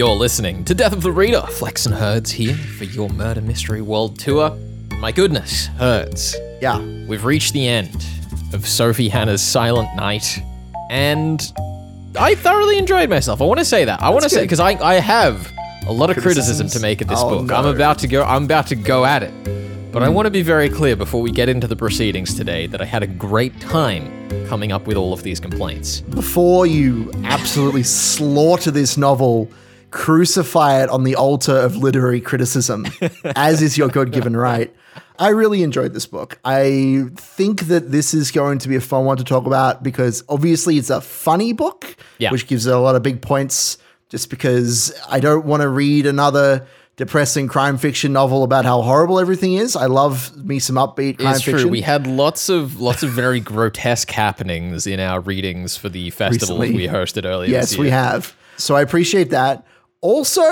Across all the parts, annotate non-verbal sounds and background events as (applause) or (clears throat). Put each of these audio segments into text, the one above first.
You're listening to Death of the Reader. Flex and Herds here for your Murder Mystery World Tour. My goodness, Herds. Yeah. We've reached the end of Sophie Hannah's Silent Night, and I thoroughly enjoyed myself. I want to say that. I want to say because I, I have a lot of criticism to make of this Oh, book. I'm about to go. I'm about to go at it. But I hmm. want to be very clear before we get into the proceedings today that I had a great time coming up with all of these complaints. Before you absolutely slaughter this novel, crucify it on the altar of literary criticism, (laughs) as is your God given right. I really enjoyed this book. I think that this is going to be a fun one to talk about because obviously it's a funny book, Yeah. which gives it a lot of big points just because I don't want to read another depressing crime fiction novel about how horrible everything is. I love me some upbeat crime It's fiction. true. We had lots of lots of very grotesque happenings in our readings for the festival Recently. we hosted earlier. Yes, we have. So I appreciate that. Also,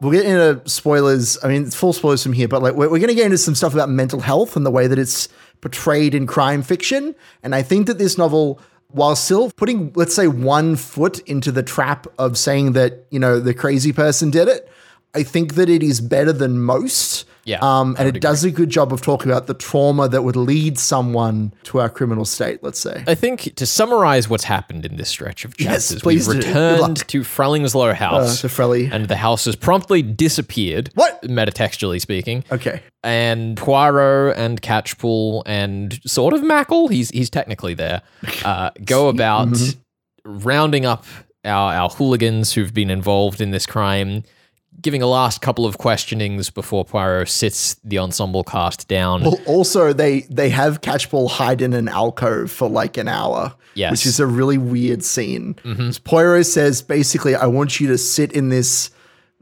we'll get into spoilers. I mean, full spoilers from here, but like we're, we're going to get into some stuff about mental health and the way that it's portrayed in crime fiction. And I think that this novel, while still putting, let's say, one foot into the trap of saying that you know the crazy person did it, I think that it is better than most. Yeah, Um, and it does a good job of talking about the trauma that would lead someone to our criminal state. Let's say. I think to summarize what's happened in this stretch of Yes, chapters, please we've returned to Frellingslow House. Uh, to Frelly. And the house has promptly disappeared. What? Metatextually speaking. Okay. And Poirot and Catchpool and sort of Mackle, he's he's technically there, (laughs) uh, go about Mm-hmm. rounding up our, our hooligans who've been involved in this crime, giving a last couple of questionings before Poirot sits the ensemble cast down. Well, also they they have Catchpool hide in an alcove for like an hour, Yes. which is a really weird scene. Mm-hmm. Poirot says basically, "I want you to sit in this."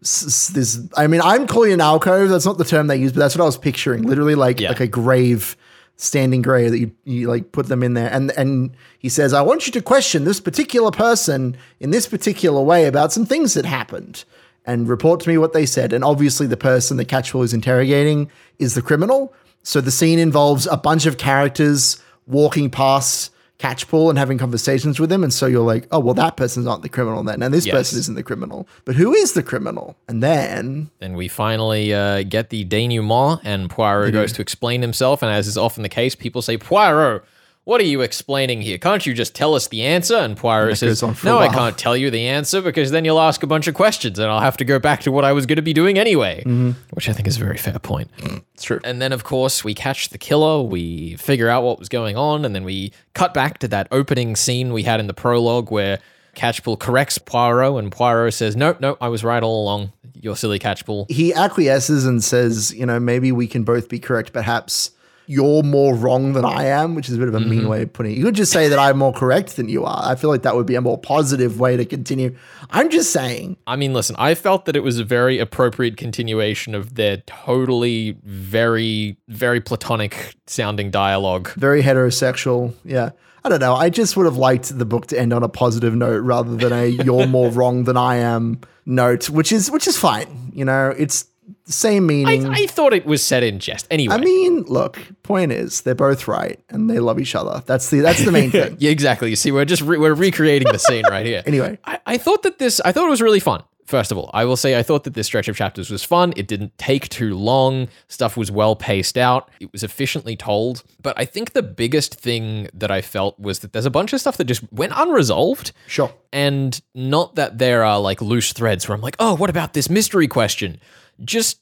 This, I mean, I'm calling it an alcove. That's not the term they use, but that's what I was picturing. Literally, like Yeah. like a grave, standing grave that you, you like put them in there. And and he says, "I want you to question this particular person in this particular way about some things that happened." And report to me what they said. And obviously, the person that Catchpool is interrogating is the criminal. So the scene involves a bunch of characters walking past Catchpool and having conversations with him. And so you're like, oh, well, that person's not the criminal then. And this Yes. person isn't the criminal. But who is the criminal? And then And we finally uh, get the denouement, and Poirot goes to explain himself. And as is often the case, people say, Poirot, what are you explaining here? Can't you just tell us the answer? And Poirot says, goes on for a No, I can't tell you the answer because then you'll ask a bunch of questions and I'll have to go back to what I was going to be doing anyway. Mm-hmm. Which I think is a very fair point. (clears throat) it's true. And then, of course, we catch the killer, we figure out what was going on, and then we cut back to that opening scene we had in the prologue where Catchpool corrects Poirot, and Poirot says, Nope, nope, I was right all along. You're silly, Catchpool. He acquiesces and says, you know, maybe we can both be correct. Perhaps you're more wrong than I am, which is a bit of a mean mm-hmm. way of putting it. You could just say that I'm more correct than you are. I feel like that would be a more positive way to continue. I'm just saying, I mean, listen, I felt that it was a very appropriate continuation of their totally very, very platonic sounding dialogue. very heterosexual. Yeah. I don't know. I just would have liked the book to end on a positive note rather than a you're more (laughs) wrong than I am note, which is which is fine. You know, it's same meaning. I thought it was said in jest. Anyway. I mean, look, point is they're both right and they love each other. That's the that's the main (laughs) thing. Yeah, exactly. You see, we're just re- we're recreating the scene right here. (laughs) Anyway. I, I thought that this I thought it was really fun. First of all, I will say I thought that this stretch of chapters was fun. It didn't take too long. Stuff was well paced out. It was efficiently told. But I think the biggest thing that I felt was that there's a bunch of stuff that just went unresolved. Sure. And not that there are like loose threads where I'm like, oh, what about this mystery question? Just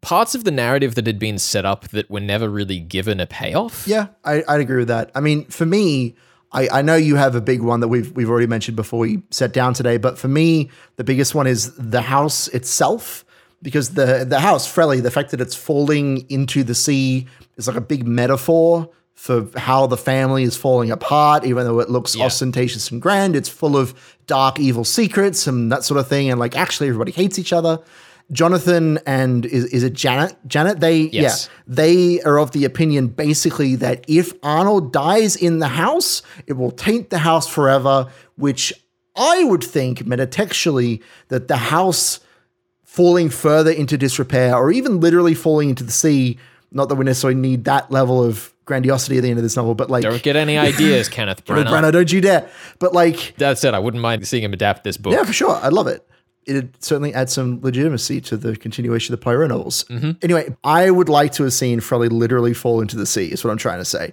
parts of the narrative that had been set up that were never really given a payoff. Yeah, I, I'd agree with that. I mean, for me, I, I know you have a big one that we've we've already mentioned before we sat down today, but for me, the biggest one is the house itself. Because the the house, Frelly, the fact that it's falling into the sea is like a big metaphor for how the family is falling apart, even though it looks ostentatious and grand. It's full of dark, evil secrets and that sort of thing. And like actually everybody hates each other. Jonathan and is, is it Janet? Janet, they Yes. yeah they are of the opinion basically that if Arnold dies in the house, it will taint the house forever, which I would think metatextually that the house falling further into disrepair or even literally falling into the sea, not that we necessarily need that level of grandiosity at the end of this novel, but like Don't get any ideas, Kenneth (laughs) Branagh. Branagh, don't you dare. But like That said, I wouldn't mind seeing him adapt this book. yeah, for sure. I'd love it. It certainly adds some legitimacy to the continuation of the Poirot novels. Mm-hmm. Anyway, I would like to have seen Frelly literally fall into the sea, is what I'm trying to say.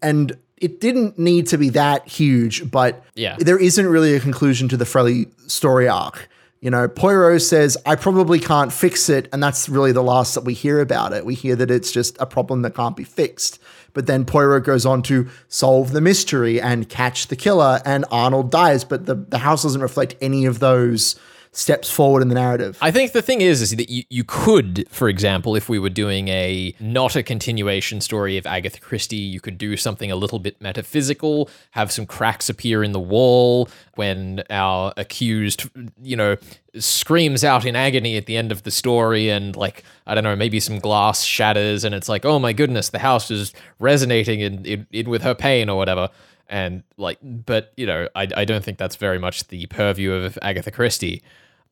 And it didn't need to be that huge, but Yeah. there isn't really a conclusion to the Frelly story arc. You know, Poirot says, I probably can't fix it. And that's really the last that we hear about it. We hear that it's just a problem that can't be fixed. But then Poirot goes on to solve the mystery and catch the killer, and Arnold dies. But the, the house doesn't reflect any of those steps forward in the narrative. I think the thing is, is that you, you could, for example, if we were doing a not a continuation story of Agatha Christie, you could do something a little bit metaphysical, have some cracks appear in the wall when our accused, you know, screams out in agony at the end of the story, and like I don't know, maybe some glass shatters, and it's like, oh my goodness, the house is resonating in, in, in with her pain or whatever. And like, but you know, I, I don't think that's very much the purview of Agatha Christie.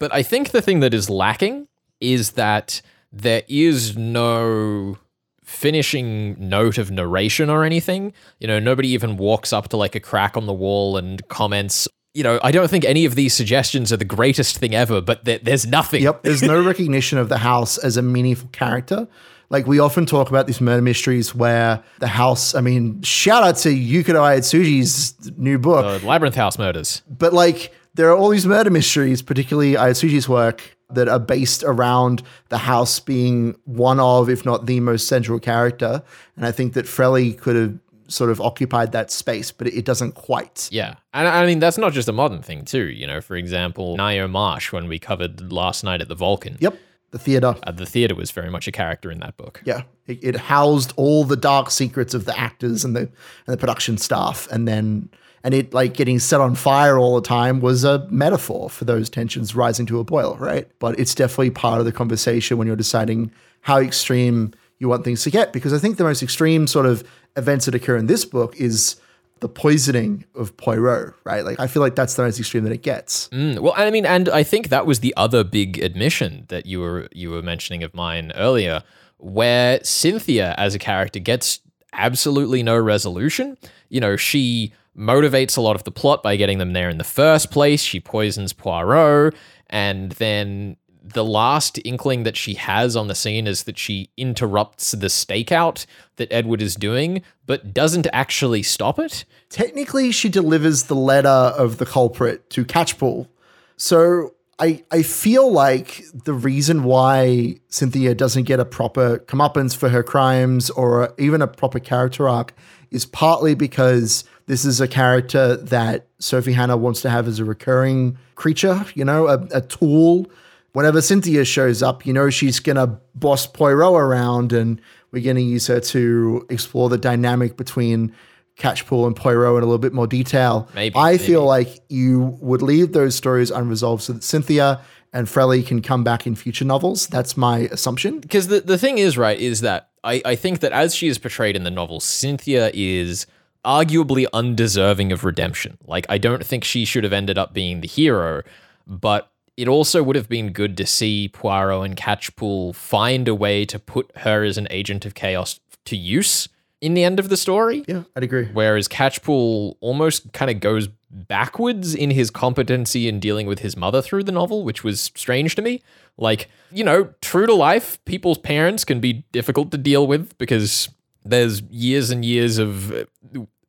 But I think the thing that is lacking is that there is no finishing note of narration or anything. You know, nobody even walks up to like a crack on the wall and comments. You know, I don't think any of these suggestions are the greatest thing ever, but there, there's nothing. Yep. There's no (laughs) recognition of the house as a meaningful character. Like we often talk about these murder mysteries where the house, I mean, shout out to Yukito Ayatsuji's new book. Labyrinth House murders. but like there are all these murder mysteries, particularly Ayatsuji's work, that are based around the house being one of, if not the most central character. And I think that Frelly could have sort of occupied that space, but it doesn't quite. Yeah. And I mean, that's not just a modern thing, too. You know, for example, Ngaio Marsh, when we covered last night at the Vulcan, Yep. The theater. uh, the theater was very much a character in that book. Yeah, it, it housed all the dark secrets of the actors and the and the production staff, and then and it like getting set on fire all the time was a metaphor for those tensions rising to a boil, right? But it's definitely part of the conversation when you're deciding how extreme you want things to get, because I think the most extreme sort of events that occur in this book is the poisoning of Poirot, right? Like I feel like that's the most extreme that it gets. Mm, well, I mean, and I think that was the other big admission that you were you were mentioning of mine earlier, where Cynthia as a character gets absolutely no resolution. You know, she motivates a lot of the plot by getting them there in the first place. She poisons Poirot, and then the last inkling that she has on the scene is that she interrupts the stakeout that Edward is doing, but doesn't actually stop it. technically she delivers the letter of the culprit to Catchpool. So I I feel like the reason why Cynthia doesn't get a proper comeuppance for her crimes or even a proper character arc is partly because this is a character that Sophie Hannah wants to have as a recurring creature, you know, a, a tool. Whenever Cynthia shows up, you know she's gonna boss Poirot around and we're gonna use her to explore the dynamic between Catchpool and Poirot in a little bit more detail. Maybe, I maybe. feel like you would leave those stories unresolved so that Cynthia and Frelly can come back in future novels. That's my assumption. because the, the thing is right is that I, I think that as she is portrayed in the novel cynthia is arguably undeserving of redemption like i don't think she should have ended up being the hero but it also would have been good to see poirot and catchpool find a way to put her as an agent of chaos to use in the end of the story Yeah, I'd agree. Whereas Catchpool almost kind of goes backwards in his competency in dealing with his mother through the novel, which was strange to me. Like, you know, true to life, people's parents can be difficult to deal with because there's years and years of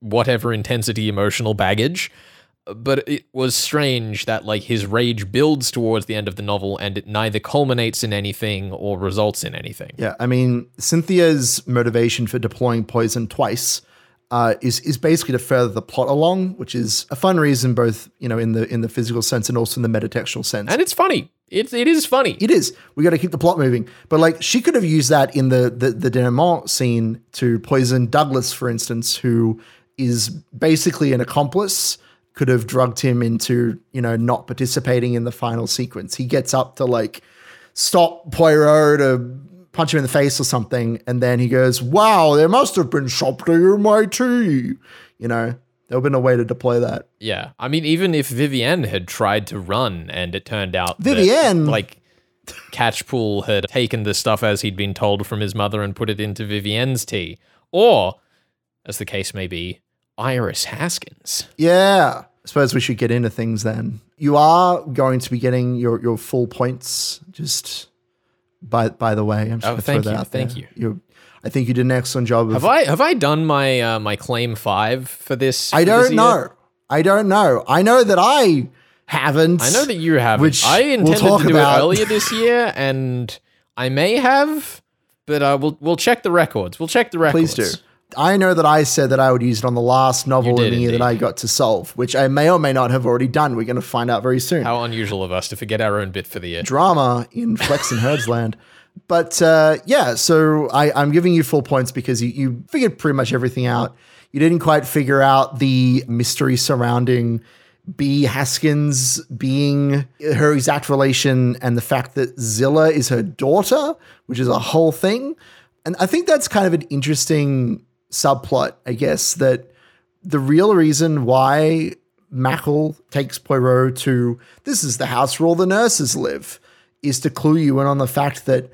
whatever intensity emotional baggage. But it was strange that like his rage builds towards the end of the novel and it neither culminates in anything or results in anything. Yeah, I mean, Cynthia's motivation for deploying poison twice uh, is is basically to further the plot along, which is a fun reason, both you know in the in the physical sense and also in the metatextual sense. And it's funny. It, it is funny. It is. We got to keep the plot moving. But like, she could have used that in the the, the denouement scene to poison Douglas, for instance, who is basically an accomplice. Could have drugged him into you know not participating in the final sequence. He gets up to like stop Poirot to punch him in the face or something, and then he goes, "Wow, there must have been something in my tea." You know, there would have been a way to deploy that. Yeah, I mean, even if Vivienne had tried to run and it turned out that, Vivienne? like Catchpool had taken the stuff as he'd been told from his mother and put it into Vivienne's tea, or, as the case may be, Iris Haskins. Yeah. I suppose we should get into things then. You are going to be getting your, your full points. Just by by the way, I'm just Oh, gonna thank throw that you, out thank there. you. You, I think you did an excellent job. Of, Have I have I done my uh, my claim five for this? I don't year? know. I don't know. I know that I haven't. I know that you haven't. Which I we'll intended talk to do about. it earlier this year, and I may have, but uh, we'll we'll check the records. We'll check the records. Please do. I know that I said that I would use it on the last novel in the year that. I got to solve, which I may or may not have already done. We're going to find out very soon. How unusual of us to forget our own bit for the year. drama in Flex and Herds land. But uh, yeah, so I, I'm giving you full points because you, you figured pretty much everything out. You didn't quite figure out the mystery surrounding B. Haskins being her exact relation and the fact that Zilla is her daughter, which is a whole thing. And I think that's kind of an interesting subplot, I guess, that the real reason why Mackle takes Poirot to this is the house where all the nurses live is to clue you in on the fact that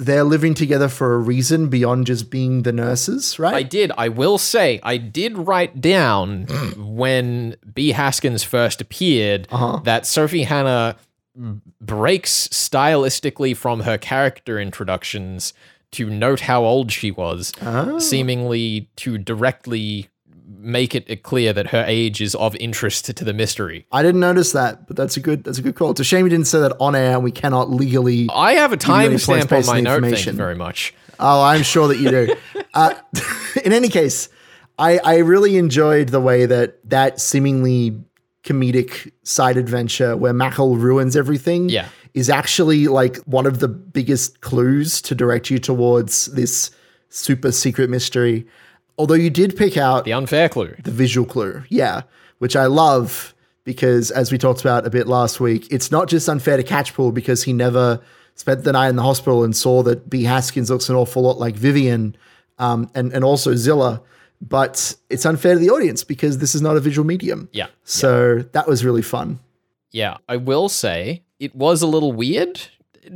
they're living together for a reason beyond just being the nurses, right? I did. I will say, I did write down when B. Haskins first appeared Uh-huh. that Sophie Hannah breaks stylistically from her character introductions to note how old she was, Oh. seemingly to directly make it clear that her age is of interest to the mystery. I didn't notice that, but that's a good that's a good call. It's a shame you didn't say that on air we cannot legally I have a you any points timestamp on my note. Thank you very much. Oh, I'm sure that you do. (laughs) uh, (laughs) in any case, I, I really enjoyed the way that that seemingly comedic side adventure where Mackle ruins everything Yeah. Is actually like one of the biggest clues to direct you towards this super secret mystery. Although you did pick out The unfair clue. the visual clue. Yeah, which I love because as we talked about a bit last week, it's not just unfair to Catchpool because he never spent the night in the hospital and saw that B. Haskins looks an awful lot like Vivian um, and, and also Zilla, but it's unfair to the audience because this is not a visual medium. Yeah. So that was really fun. Yeah. I will say it was a little weird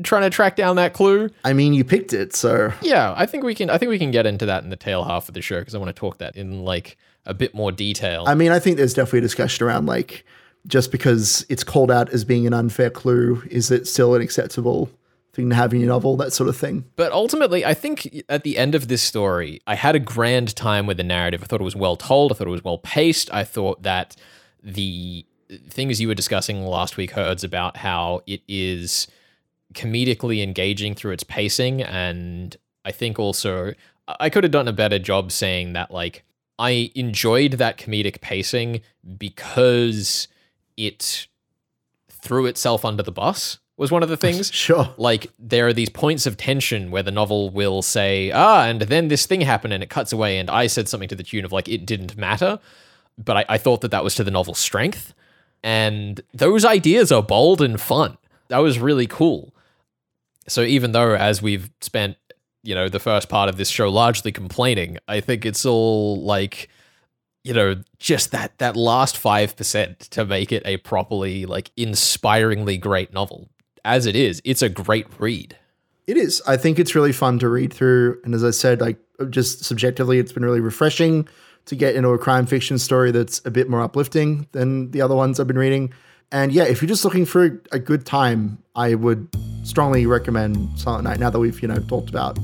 trying to track down that clue. I mean, you picked it, so Yeah, I think we can. I think we can get into that in the tail half of the show because I want to talk that in like a bit more detail. I mean, I think there's definitely a discussion around like just because it's called out as being an unfair clue, is it still an acceptable thing to have in your novel? That sort of thing. but ultimately, I think at the end of this story, I had a grand time with the narrative. I thought it was well told. I thought it was well paced. I thought that the things you were discussing last week, Herds, about how it is comedically engaging through its pacing, and I think also I could have done a better job saying that like I enjoyed that comedic pacing because it threw itself under the bus was one of the things. (laughs) Sure. like there are these points of tension where the novel will say, ah, and then this thing happened and it cuts away, and I said something to the tune of like it didn't matter, but I, I thought that that was to the novel's strength, and those ideas are bold and fun. That was really cool. So even though as we've spent you know the first part of this show largely complaining, I think it's all like you know just that that last 5% to make it a properly like inspiringly great novel as it is it's a great read It is. I think it's really fun to read through. And as I said, like just subjectively, it's been really refreshing to get into a crime fiction story that's a bit more uplifting than the other ones I've been reading. And yeah, if you're just looking for a, good time, I would strongly recommend Silent Night. Now that we've you know talked about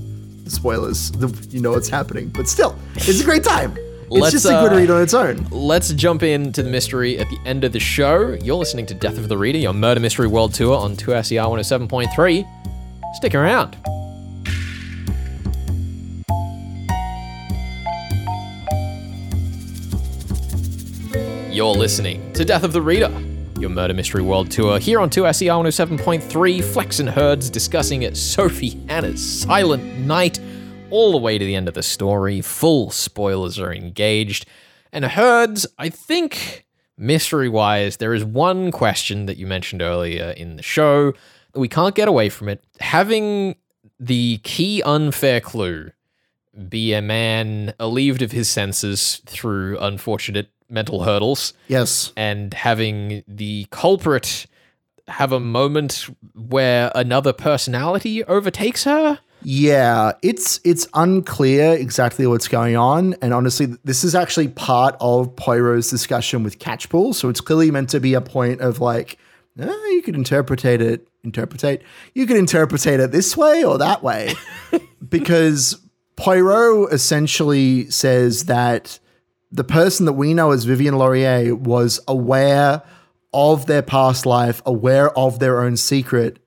the spoilers, the, you know what's happening, but still, it's a great time. It's Let's, just a good uh, read on its own. let's jump into the mystery at the end of the show you're listening to death of the reader your murder mystery world tour on 2SER 107.3 stick around You're listening to Death of the Reader, your murder mystery world tour here on 2SER 107.3. Flex and Herds discussing Sophie Hannah's Silent Night all the way to the end of the story. Full spoilers are engaged. And Herds, I think mystery wise, there is one question that you mentioned earlier in the show. We can't get away from it. Having the key unfair clue be a man alleviated of his senses through unfortunate mental hurdles Yes. and having the culprit have a moment where another personality overtakes her. Yeah, it's it's unclear exactly what's going on, and honestly, this is actually part of Poirot's discussion with Catchpool. So it's clearly meant to be a point of like, eh, you could interpretate it, interpretate, you could interpretate it this way or that way, (laughs) because Poirot essentially says that the person that we know as Vivian Laurier was aware of their past life, aware of their own secret,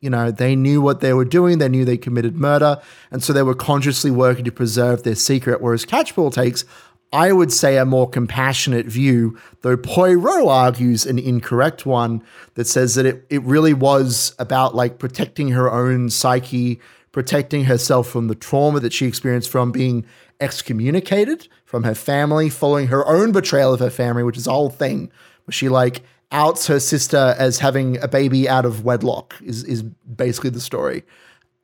you know, they knew what they were doing. They knew they committed murder. And so they were consciously working to preserve their secret. Whereas Catchpool takes, I would say, a more compassionate view, though Poirot argues an incorrect one that says that it, it really was about like protecting her own psyche, protecting herself from the trauma that she experienced from being excommunicated from her family, following her own betrayal of her family, which is a whole thing. Where she like outs her sister as having a baby out of wedlock is is basically the story.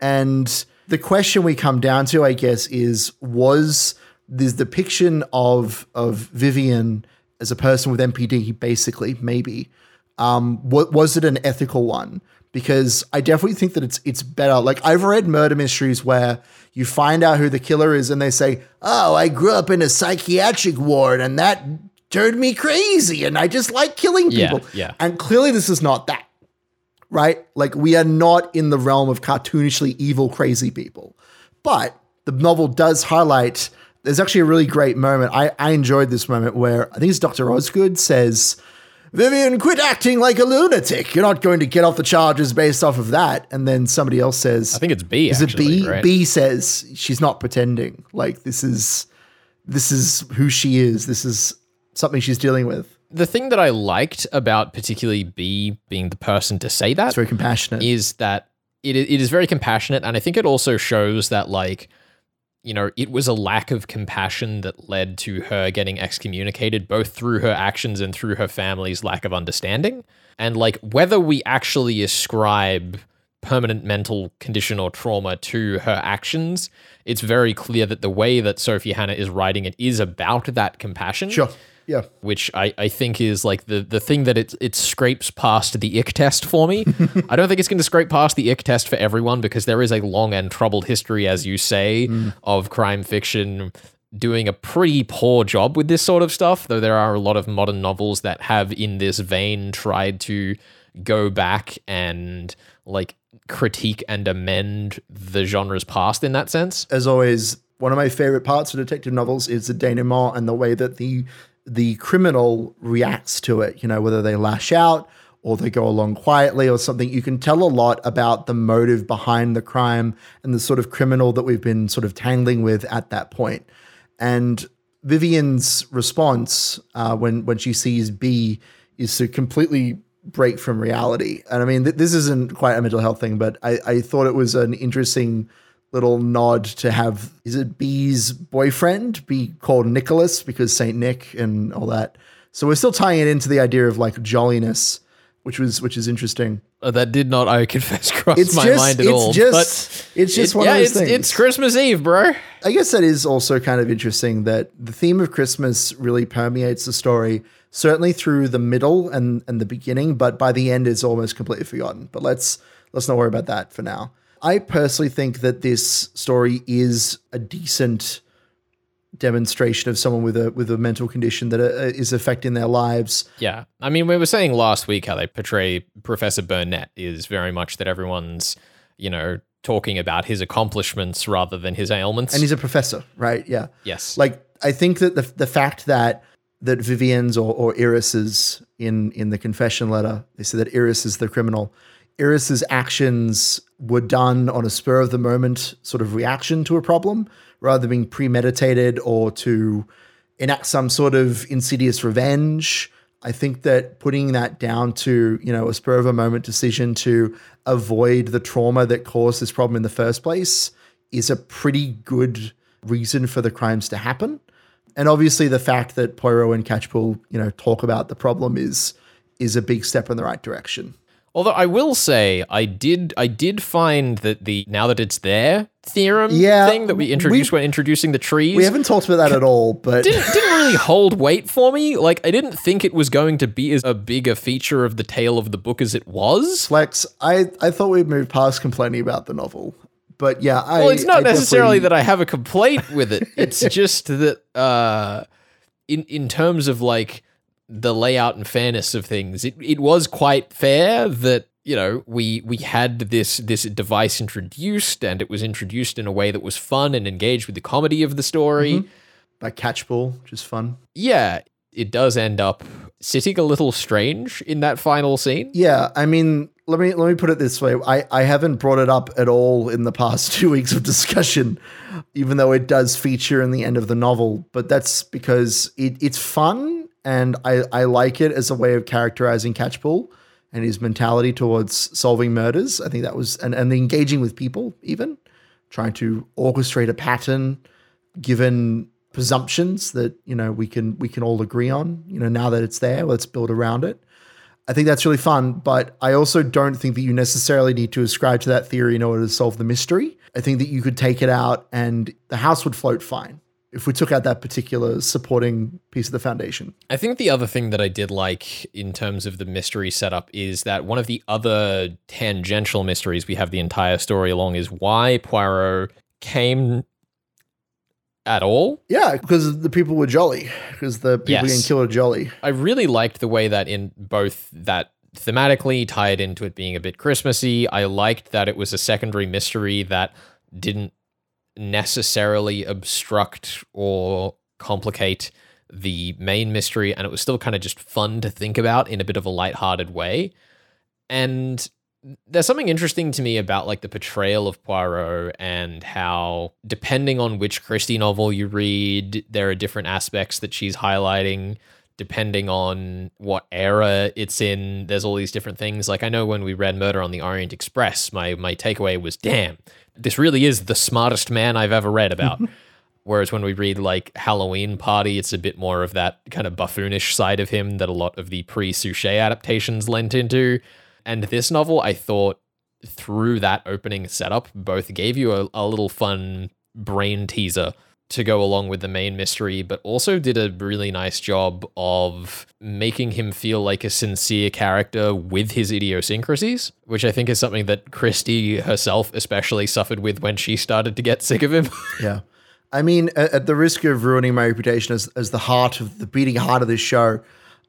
And the question we come down to, I guess, is was this depiction of of Vivian as a person with MPD, basically, maybe, um, was it an ethical one? Because I definitely think that it's it's better. Like I've read murder mysteries where you find out who the killer is and they say, "Oh, I grew up in a psychiatric ward and that turned me crazy and I just like killing people. Yeah, yeah. And clearly this is not that. Right? Like we are not in the realm of cartoonishly evil crazy people. But the novel does highlight there's actually a really great moment. I, I enjoyed this moment where I think it's Dr. Osgood says, Vivian, quit acting like a lunatic. You're not going to get off the charges based off of that. And then somebody else says, I think it's B. Is actually, it B? right? B says she's not pretending. Like this is this is who she is. This is something she's dealing with. The thing that I liked about particularly B being the person to say that It's very compassionate. is that it, it is very compassionate. And I think it also shows that, like, you know, it was a lack of compassion that led to her getting excommunicated, both through her actions and through her family's lack of understanding. And, like, whether we actually ascribe permanent mental condition or trauma to her actions, it's very clear that the way that Sophie Hannah is writing it is about that compassion Sure. Yeah. which I, I think is like the the thing that it it scrapes past the ick test for me. (laughs) I don't think it's going to scrape past the ick test for everyone because there is a long and troubled history, as you say, mm. of crime fiction doing a pretty poor job with this sort of stuff. Though there are a lot of modern novels that have, in this vein, tried to go back and like critique and amend the genre's past in that sense. As always, one of my favorite parts of detective novels is the denouement and the way that the the criminal reacts to it. You know, whether they lash out or they go along quietly or something. You can tell a lot about the motive behind the crime and the sort of criminal that we've been sort of tangling with at that point. And Vivian's response uh, when when she sees B is to completely break from reality. And I mean, th- this isn't quite a mental health thing, but I, I thought it was an interesting little nod to have is it B's boyfriend be called Nicholas because Saint Nick and all that. So we're still tying it into the idea of like jolliness, which was which is interesting. Uh, that did not, I confess, (laughs) cross It's my just mind at all. it's all. just it's just it- one yeah, of those it's, things. it's Christmas Eve, bro. I guess that is also kind of interesting that the theme of Christmas really permeates the story, certainly through the middle and, and the beginning, but by the end it's almost completely forgotten. But let's let's not worry about that for now. I personally think that this story is a decent demonstration of someone with a with a mental condition that uh, is affecting their lives. Yeah. I mean, we were saying last week how they portray Professor Burnett is very much that everyone's, you know, talking about his accomplishments rather than his ailments. And he's a professor, right? Yeah. yes. like I think that the the fact that that Vivian's or, or Iris's in in the confession letter, they say that Iris is the criminal. Iris's actions were done on a spur of the moment sort of reaction to a problem, rather than being premeditated or to enact some sort of insidious revenge. I think that putting that down to, you know, a spur of a moment decision to avoid the trauma that caused this problem in the first place is a pretty good reason for the crimes to happen. And obviously the fact that Poirot and Catchpool, you know, talk about the problem is is a big step in the right direction. Although I will say, I did, I did find that the now that it's there theorem Yeah, thing that we introduced when introducing the trees We haven't talked about that at all, but (laughs) didn't, didn't really hold weight for me. Like I didn't think it was going to be as a big a feature of the tale of the book as it was. Flex, I, I thought we'd move past complaining about the novel. But yeah, I, well, it's not I necessarily definitely- that I have a complaint with it. It's (laughs) just that uh, in in terms of like the layout and fairness of things, it, it was quite fair that you know we we had this this device introduced and it was introduced in a way that was fun and engaged with the comedy of the story. Mm-hmm. by Catchpool, which is fun. Yeah, it does end up sitting a little strange in that final scene. Yeah, I mean, let me let me put it this way. I, I haven't brought it up at all in the past (laughs) two weeks of discussion, even though it does feature in the end of the novel. But that's because it, it's fun and I, I like it as a way of characterizing Catchpool and his mentality towards solving murders. I think that was and, and engaging with people, even trying to orchestrate a pattern given presumptions that you know we can we can all agree on you know now that it's there let's build around it I think that's really fun, but I also don't think that you necessarily need to ascribe to that theory in order to solve the mystery. I think that you could take it out and the house would float fine if we took out that particular supporting piece of the foundation. I think the other thing that I did like in terms of the mystery setup is that one of the other tangential mysteries we have the entire story along is why Poirot came at all. Yeah, because the people were jolly, because the people Yes. getting killed are jolly. I really liked the way that in both that thematically tied into it being a bit Christmassy. I liked that it was a secondary mystery that didn't necessarily obstruct or complicate the main mystery, and it was still kind of just fun to think about in a bit of a light-hearted way. And there's something interesting to me about like the portrayal of Poirot and how depending on which Christie novel you read, there are different aspects that she's highlighting depending on what era it's in. There's all these different things. Like I know when we read Murder on the Orient Express, my my takeaway was, "Damn, this really is the smartest man I've ever read about." (laughs) Whereas when we read like Halloween Party, it's a bit more of that kind of buffoonish side of him that a lot of the pre-Suchet adaptations lent into. And this novel, I thought, through that opening setup, both gave you a, a little fun brain teaser to go along with the main mystery, but also did a really nice job of making him feel like a sincere character with his idiosyncrasies, which I think is something that Christie herself especially suffered with when she started to get sick of him. (laughs) Yeah. I mean, at, at the risk of ruining my reputation as, as the heart of the beating heart of this show,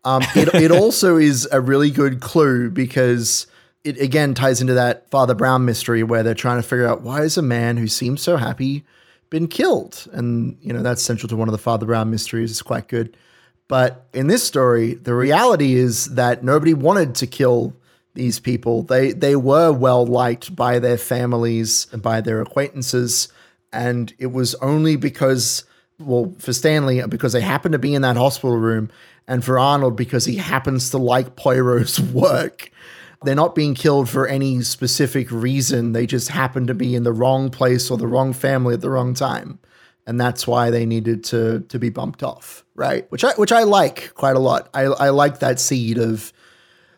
um, it, it (laughs) also is a really good clue because it again ties into that Father Brown mystery where they're trying to figure out why is a man who seems so happy been killed? And, you know, that's central to one of the Father Brown mysteries. It's quite good. But in this story, the reality is that nobody wanted to kill these people. They they were well liked by their families and by their acquaintances, and it was only because well for Stanley because they happened to be in that hospital room, and for Arnold because he happens to like Poirot's (laughs) work. They're not being killed for any specific reason. They just happen to be in the wrong place or the wrong family at the wrong time and that's why they needed to to be bumped off, right? Which I which I like quite a lot. I I like that seed of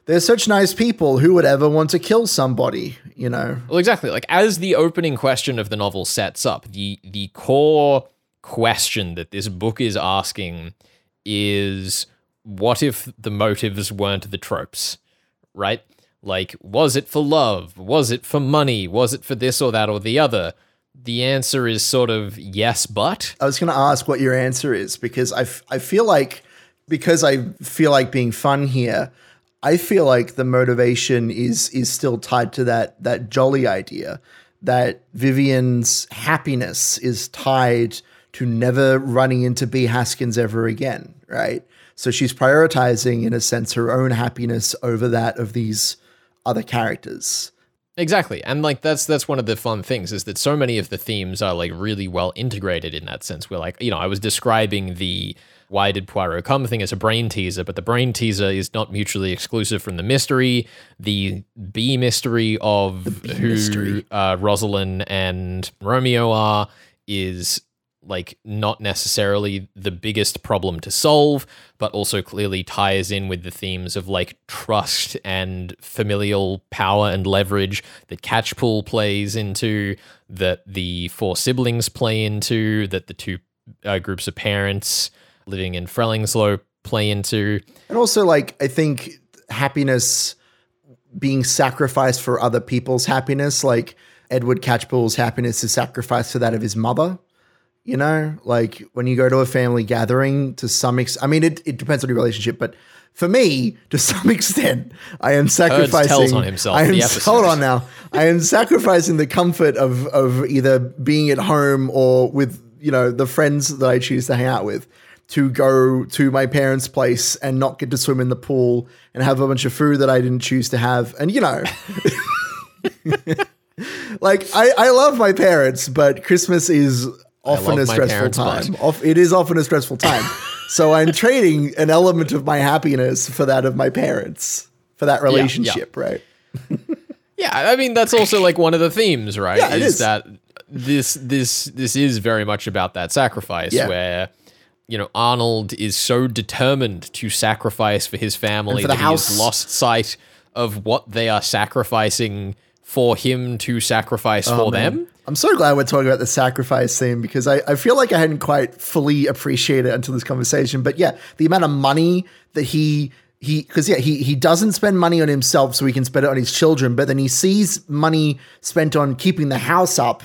they're such nice people. Who would ever want to kill somebody? You know? Well, exactly. Like as the opening question of the novel sets up, the the core question that this book is asking is what if the motives weren't the tropes, right? Like, was it for love? Was it for money? Was it for this or that or the other? The answer is sort of yes, but. I was going to ask what your answer is because I, f- I feel like because I feel like being fun here, I feel like the motivation is is still tied to that that jolly idea that Vivian's happiness is tied to never running into B Haskins ever again, right? So she's prioritizing in a sense her own happiness over that of these other characters. Exactly. And like that's that's one of the fun things is that so many of the themes are like really well integrated in that sense. We're like, you know, I was describing the why did Poirot come thing as a brain teaser, but the brain teaser is not mutually exclusive from the mystery. The B mystery of who mystery. Uh, Rosalind and Romeo are is like not necessarily the biggest problem to solve, but also clearly ties in with the themes of like trust and familial power and leverage that Catchpool plays into, that the four siblings play into, that the two uh, groups of parents living in Frellingslow play into. And also, like, I think happiness being sacrificed for other people's happiness, like, Edward Catchpool's happiness is sacrificed for that of his mother. You know, like when you go to a family gathering to some extent, I mean, it, it depends on your relationship, but for me, to some (laughs) extent, I am sacrificing. tells on himself, I am, hold on now. I am sacrificing the comfort of, of either being at home or with, you know, the friends that I choose to hang out with to go to my parents' place and not get to swim in the pool and have a bunch of food that I didn't choose to have. And, you know, (laughs) like I, I love my parents, but Christmas is often a stressful time. but- It is often a stressful time. (laughs) so I'm trading an element of my happiness for that of my parents, for that relationship, right? (laughs) Yeah, I mean that's also like one of the themes, right? Yeah, it is. that this this this is very much about that sacrifice Yeah. where you know Arnold is so determined to sacrifice for his family for the that he house. has lost sight of what they are sacrificing for him to sacrifice Oh, for them. I'm so glad we're talking about the sacrifice theme because I, I feel like I hadn't quite fully appreciated it until this conversation. But yeah, the amount of money that he he because yeah he he doesn't spend money on himself so he can spend it on his children, but then he sees money spent on keeping the house up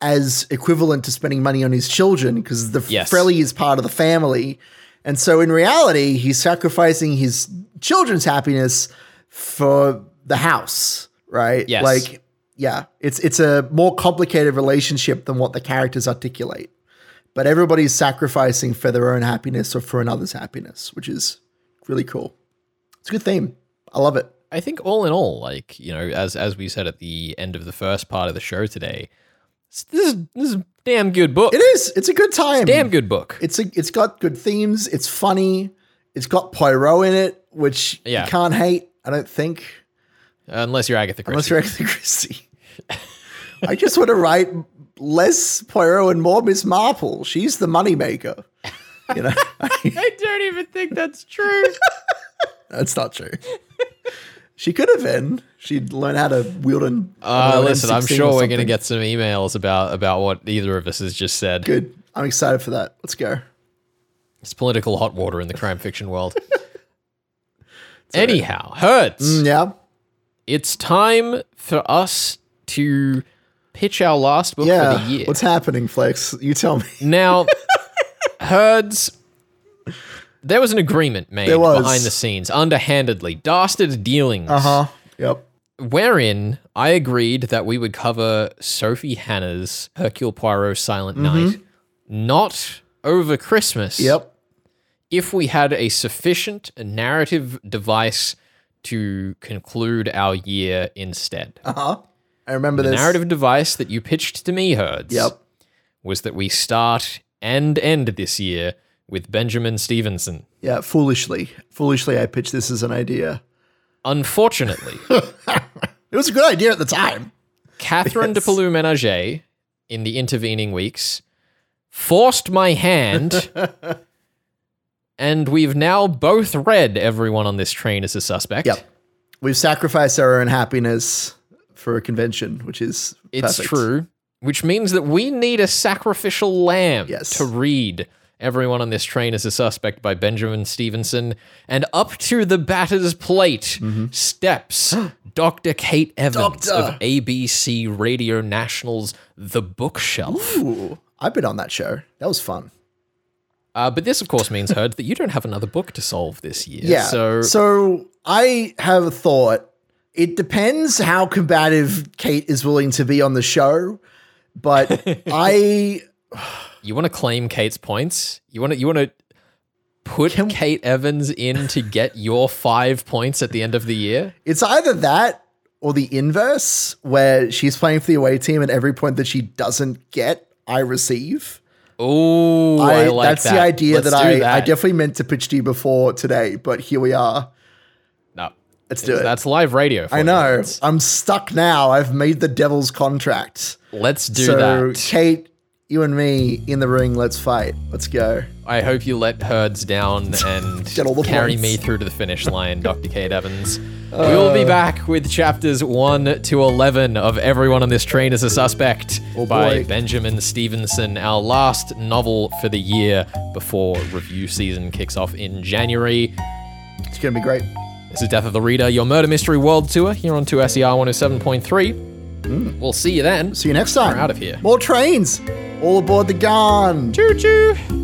as equivalent to spending money on his children because the Yes. Frelly is part of the family. And so in reality, he's sacrificing his children's happiness for the house, right? Yes. Like yeah, it's it's a more complicated relationship than what the characters articulate. But everybody's sacrificing for their own happiness or for another's happiness, which is really cool. It's a good theme. I love it. I think all in all, like you know, as as we said at the end of the first part of the show today, this is this is a damn good book. It is. It's a good time. A damn good book. It's a, it's got good themes. It's funny. It's got Poirot in it, which Yeah. you can't hate. I don't think, Unless you're Agatha Christie. unless you're Agatha Christie. I just want to write less Poirot and more Miss Marple. She's the moneymaker. You know, (laughs) I don't even think that's true. (laughs) that's not true. She could have been. She'd learn how to wield an. Uh, listen, I'm sure we're going to get some emails about about what either of us has just said. good. I'm excited for that. Let's go. It's political hot water in the crime fiction world. (laughs) Anyhow, Herds, Yeah. it's time for us to pitch our last book for the year. What's happening, Flex? You tell me. Now, (laughs) Herds, there was an agreement made behind the scenes, underhandedly, dastard dealings, Uh huh. Yep. wherein I agreed that we would cover Sophie Hannah's Hercule Poirot Silent Night, not over Christmas, Mm-hmm. Yep. if we had a sufficient narrative device to conclude our year instead. Uh huh. I remember The this. narrative device that you pitched to me, Herds, Yep. was that we start and end this year with Benjamin Stevenson. Yeah. Foolishly. Foolishly, I pitched this as an idea. Unfortunately, (laughs) It was a good idea at the time. Catherine Yes. de Palou Ménager, in the intervening weeks, forced my hand, (laughs) and we've now both read Everyone on This Train as a Suspect. Yep. We've sacrificed our own happiness for a convention, which is It's perfect. true, which means that we need a sacrificial lamb Yes. to read Everyone on This Train is a Suspect by Benjamin Stevenson. And up to the batter's plate steps (gasps) Dr. Kate Evans Doctor. of ABC Radio National's The Bookshelf. Ooh, I've been on that show. That was fun. Uh, but this, of course, means, Herd, that you don't have another book to solve this year. Yeah. So, so I have a thought. It depends how combative Kate is willing to be on the show, but (laughs) I you want to claim Kate's points? You want to you want to put Can- Kate Evans in to get your five points at the end of the year? it's either that or the inverse, where she's playing for the away team and every point that she doesn't get, I receive. Oh, I, I, like that's that. the idea Let's that I, I definitely meant to pitch to you before today, but here we are. Let's do it. That's live radio. For I know. I'm stuck now. I've made the devil's contract. let's do so, that. Kate, you and me in the ring, let's fight. Let's go. I hope you let herds down (laughs) and Get all the carry points. me through to the finish (laughs) line, Dr. Kate Evans. Uh, we will be back with chapters 1 to 11 of Everyone on This Train is a Suspect Oh, by. Benjamin Stevenson, our last novel for the year before review season kicks off in January. It's going to be great. This is Death of the Reader, your murder mystery world tour here on 2SER 107.3. Hmm. We'll see you then. See you next time. We're out of here. More trains. All aboard the gun. Choo choo.